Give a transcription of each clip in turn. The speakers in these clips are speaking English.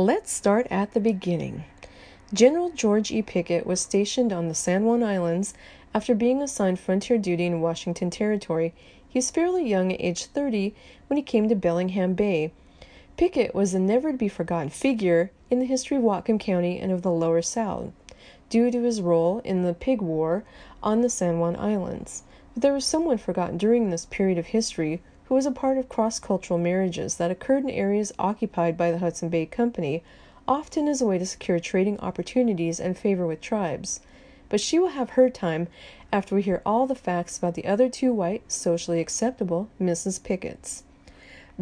Let's start at the beginning. General George E. Pickett was stationed on the San Juan Islands after being assigned frontier duty in Washington Territory. He was fairly young at age 30 when he came to Bellingham Bay. Pickett was a never to be forgotten figure in the history of Whatcom County and of the Lower South, due to his role in the Pig War on the San Juan Islands. But there was someone forgotten during this period of history who was a part of cross cultural marriages that occurred in areas occupied by the Hudson Bay Company, often as a way to secure trading opportunities and favor with tribes. But she will have her time after we hear all the facts about the other two white, socially acceptable Mrs. Picketts.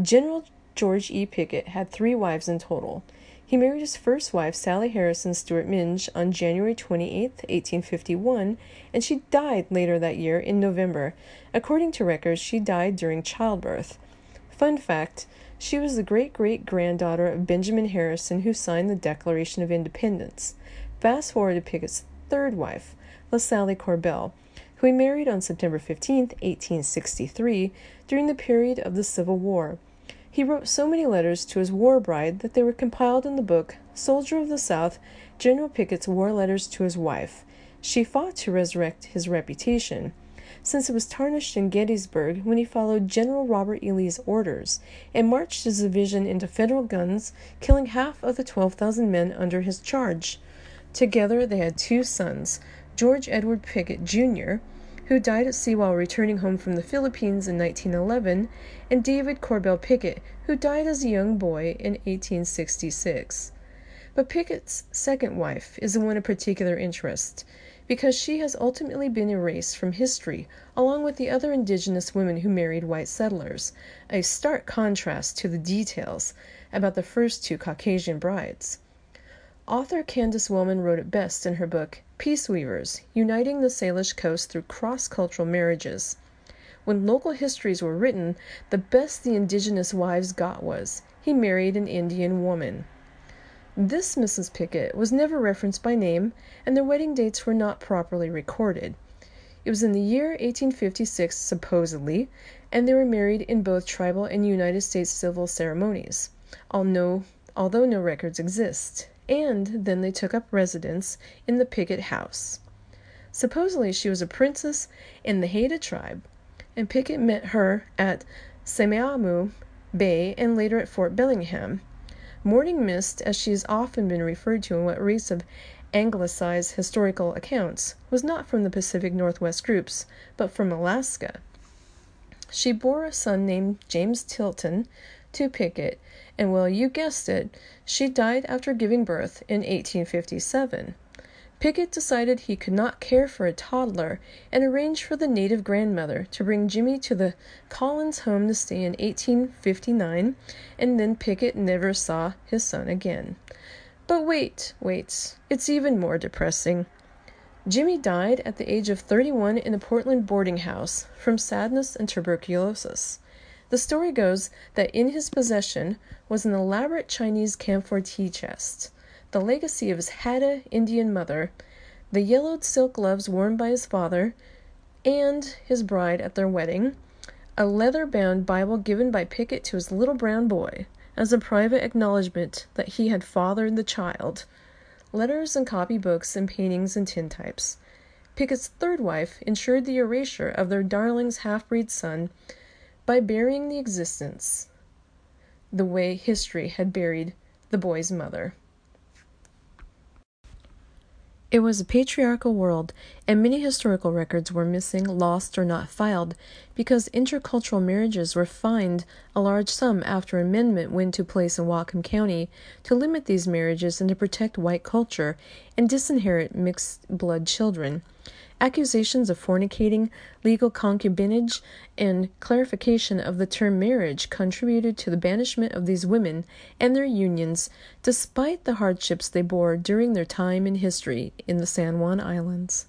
General George E. Pickett had three wives in total. He married his first wife, Sally Harrison Steuart Minge, on January 28, 1851, and she died later that year in November. According to records, she died during childbirth. Fun fact she was the great great granddaughter of Benjamin Harrison, who signed the Declaration of Independence. Fast forward to Pickett's third wife, LaSalle Corbell, who he married on September 15, 1863, during the period of the Civil War. He wrote so many letters to his war bride that they were compiled in the book Soldier of the South General Pickett's War Letters to His Wife. She fought to resurrect his reputation, since it was tarnished in Gettysburg when he followed General Robert E. Lee's orders and marched his division into Federal guns, killing half of the 12,000 men under his charge. Together they had two sons, George Edward Pickett, Jr., who died at sea while returning home from the Philippines in 1911, and David Corbell Pickett, who died as a young boy in 1866. But Pickett's second wife is the one of particular interest because she has ultimately been erased from history along with the other indigenous women who married white settlers, a stark contrast to the details about the first two Caucasian brides. Author Candace Wellman wrote it best in her book Peace Weavers Uniting the Salish Coast Through Cross Cultural Marriages. When local histories were written, the best the indigenous wives got was, he married an Indian woman. This Mrs. Pickett was never referenced by name, and their wedding dates were not properly recorded. It was in the year 1856, supposedly, and they were married in both tribal and United States civil ceremonies, although no records exist and then they took up residence in the Pickett house. Supposedly she was a princess in the Haida tribe, and Pickett met her at Semiahmoo Bay and later at Fort Bellingham. Morning Mist, as she has often been referred to in what reads of anglicized historical accounts, was not from the Pacific Northwest groups, but from Alaska. She bore a son named James Tilton to Pickett, and well, you guessed it, she died after giving birth in 1857. Pickett decided he could not care for a toddler and arranged for the native grandmother to bring Jimmy to the Collins home to stay in 1859, and then Pickett never saw his son again. But wait, wait, it's even more depressing. Jimmy died at the age of 31 in a Portland boarding house from sadness and tuberculosis. The story goes that in his possession was an elaborate Chinese camphor tea chest, the legacy of his Haida Indian mother, the yellowed silk gloves worn by his father and his bride at their wedding, a leather bound Bible given by Pickett to his little brown boy as a private acknowledgment that he had fathered the child, letters and copy books and paintings and tintypes. Pickett's third wife ensured the erasure of their darling's half breed son by burying the existence the way history had buried the boy's mother. It was a patriarchal world, and many historical records were missing, lost, or not filed because intercultural marriages were fined a large sum after amendment went into place in Whatcom County to limit these marriages and to protect white culture and disinherit mixed blood children. Accusations of fornicating, legal concubinage, and clarification of the term marriage contributed to the banishment of these women and their unions, despite the hardships they bore during their time in history in the San Juan Islands.